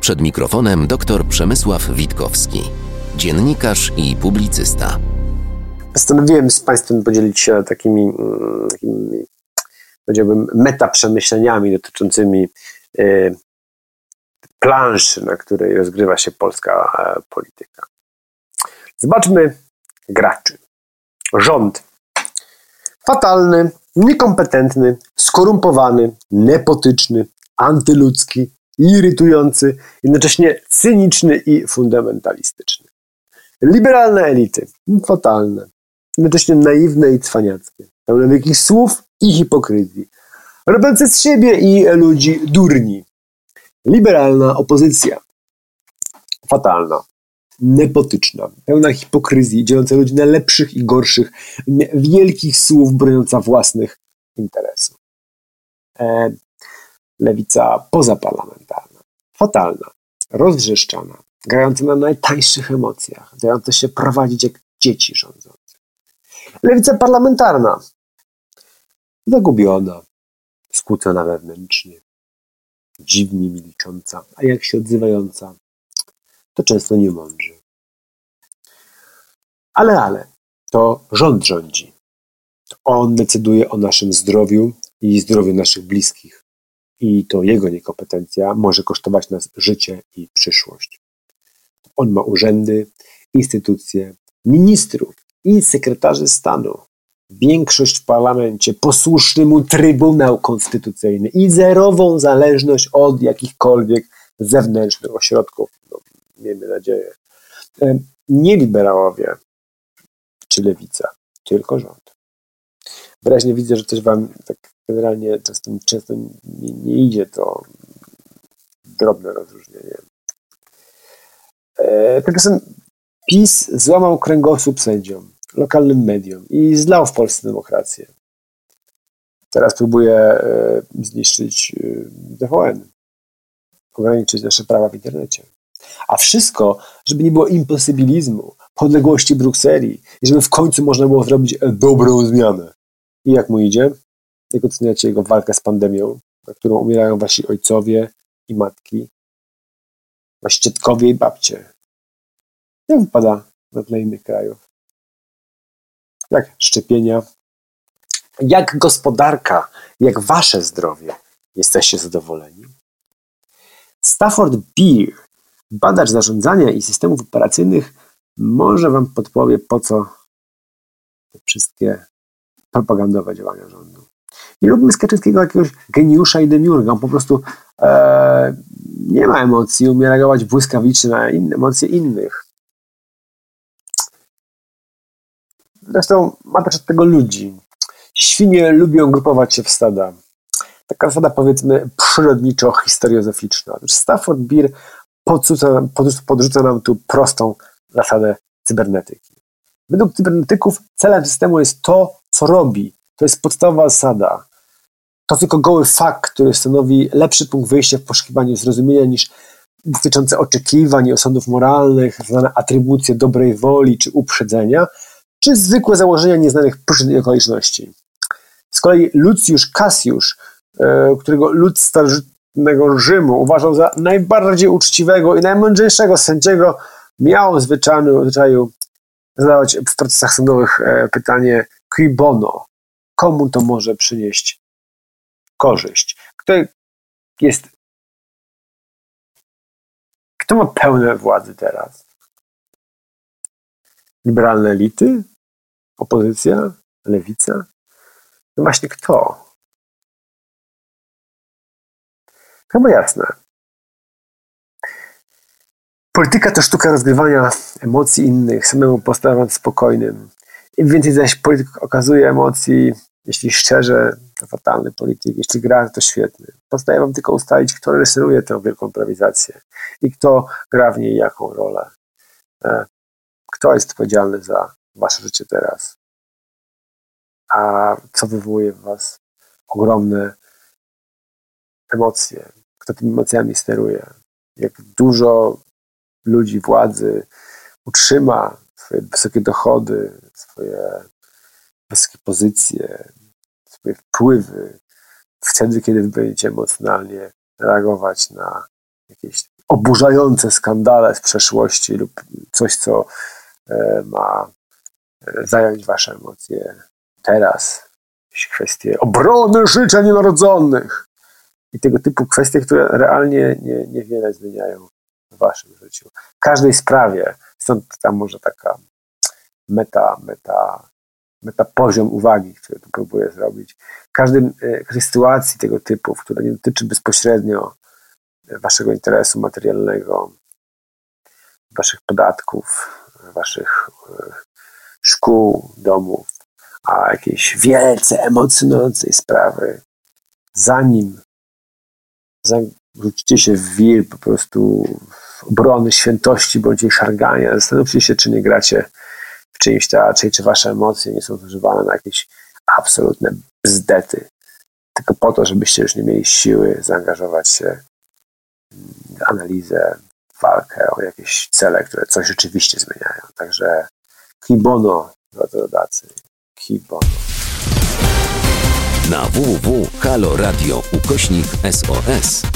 Przed mikrofonem dr Przemysław Witkowski, dziennikarz i publicysta. Postanowiłem z Państwem podzielić się takimi, mm, takimi powiedziałbym, metaprzemyśleniami dotyczącymi y, planszy, na której rozgrywa się polska e, polityka. Zobaczmy graczy. Rząd. Fatalny, niekompetentny, skorumpowany, nepotyczny, antyludzki, irytujący, jednocześnie cyniczny i fundamentalistyczny. Liberalne elity, fatalne, jednocześnie naiwne i cwaniackie, pełne wielkich słów i hipokryzji, robiące z siebie i ludzi durni. Liberalna opozycja, fatalna, nepotyczna, pełna hipokryzji, dzieląca ludzi na lepszych i gorszych, wielkich słów broniąca własnych interesów. E, lewica pozaparlamentarna, fatalna, rozwrzeszczana, grająca na najtańszych emocjach, dająca się prowadzić jak dzieci rządzące. Lewica parlamentarna, zagubiona, skłócona wewnętrznie, dziwnie milcząca, a jak się odzywająca, to często nie mądrzy. Ale, ale, to rząd rządzi. On decyduje o naszym zdrowiu i zdrowiu naszych bliskich. I to jego niekompetencja może kosztować nas życie i przyszłość. On ma urzędy, instytucje, ministrów i sekretarzy stanu, większość w parlamencie, posłuszny mu Trybunał Konstytucyjny i zerową zależność od jakichkolwiek zewnętrznych ośrodków, no, miejmy nadzieję. E, nie liberałowie czy lewica, tylko rząd. Wyraźnie widzę, że coś wam tak generalnie często, często nie, nie idzie to drobne rozróżnienie. E, tymczasem PiS złamał kręgosłup sędziom, lokalnym mediom i zlał w Polsce demokrację. Teraz próbuje e, zniszczyć e, TVN, ograniczyć nasze prawa w internecie. A wszystko, żeby nie było imposybilizmu, podległości Brukseli i żeby w końcu można było zrobić dobrą zmianę. I jak mu idzie? Jak oceniacie jego walkę z pandemią, na którą umierają wasi ojcowie i matki, wasi dziadkowie i babcie? Jak wypada na tle innych krajów? Jak szczepienia? Jak gospodarka? Jak wasze zdrowie? Jesteście zadowoleni? Stafford Beer, badacz zarządzania i systemów operacyjnych, może wam podpowie, po co te wszystkie propagandowe działania rządu. Nie lubimy z Kaczyńskiego jakiegoś geniusza i demiurga. On po prostu e, nie ma emocji, umie reagować błyskawicznie na inne, emocje innych. Zresztą ma też od tego ludzi. Świnie lubią grupować się w stada. Taka zasada powiedzmy przyrodniczo-historiozoficzna. Stafford Beer podrzuca, podrzuca nam tu prostą zasadę cybernetyki. Według cybernetyków celem systemu jest to, co robi. To jest podstawowa zasada. To tylko goły fakt, który stanowi lepszy punkt wyjścia w poszukiwaniu zrozumienia niż dotyczące oczekiwań i osądów moralnych, znane atrybucje dobrej woli czy uprzedzenia, czy zwykłe założenia nieznanych przyczyn i okoliczności. Z kolei Lucjusz Cassiusz, e, którego lud starożytnego Rzymu uważał za najbardziej uczciwego i najmądrzejszego sędziego, miał w zwyczaju zadawać w procesach sądowych e, pytanie qui bono, komu to może przynieść korzyść? Kto jest kto ma pełne władzy teraz? Liberalne elity? Opozycja? Lewica? No właśnie kto? Chyba jasne. Polityka to sztuka rozgrywania emocji innych, samemu postawać spokojnym. Im więcej zaś polityk okazuje emocji, jeśli szczerze, to fatalny polityk, jeśli gra, to świetny. Pozostaje wam tylko ustalić, kto reżyseruje tę wielką improwizację i kto gra w niej jaką rolę. E, kto jest odpowiedzialny za wasze życie teraz, a co wywołuje w was ogromne emocje, kto tymi emocjami steruje, jak dużo ludzi władzy utrzyma swoje wysokie dochody, swoje wysokie pozycje, swoje wpływy, wtedy, kiedy będziecie emocjonalnie reagować na jakieś oburzające skandale z przeszłości lub coś, co e, ma e, zająć wasze emocje teraz. Kwestie obrony życia nienarodzonych i tego typu kwestie, które realnie nie, niewiele zmieniają w waszym życiu. W każdej sprawie, stąd tam może taka meta, meta, meta poziom uwagi, który tu próbuję zrobić. W każdym, e, każdej sytuacji tego typu, która nie dotyczy bezpośrednio waszego interesu materialnego, waszych podatków, waszych e, szkół, domów, a jakiejś wielce emocjonującej sprawy, zanim rzucicie się w wir po prostu w obrony świętości bądź jej szargania, zastanówcie się, czy nie gracie w czyimś teatrze czy wasze emocje nie są zużywane na jakieś absolutne bzdety, tylko po to, żebyście już nie mieli siły zaangażować się analizę, walkę o jakieś cele, które coś rzeczywiście zmieniają. Także kibono, drodzy rodacy, kibono. Na www.haloradio ukośnik SOS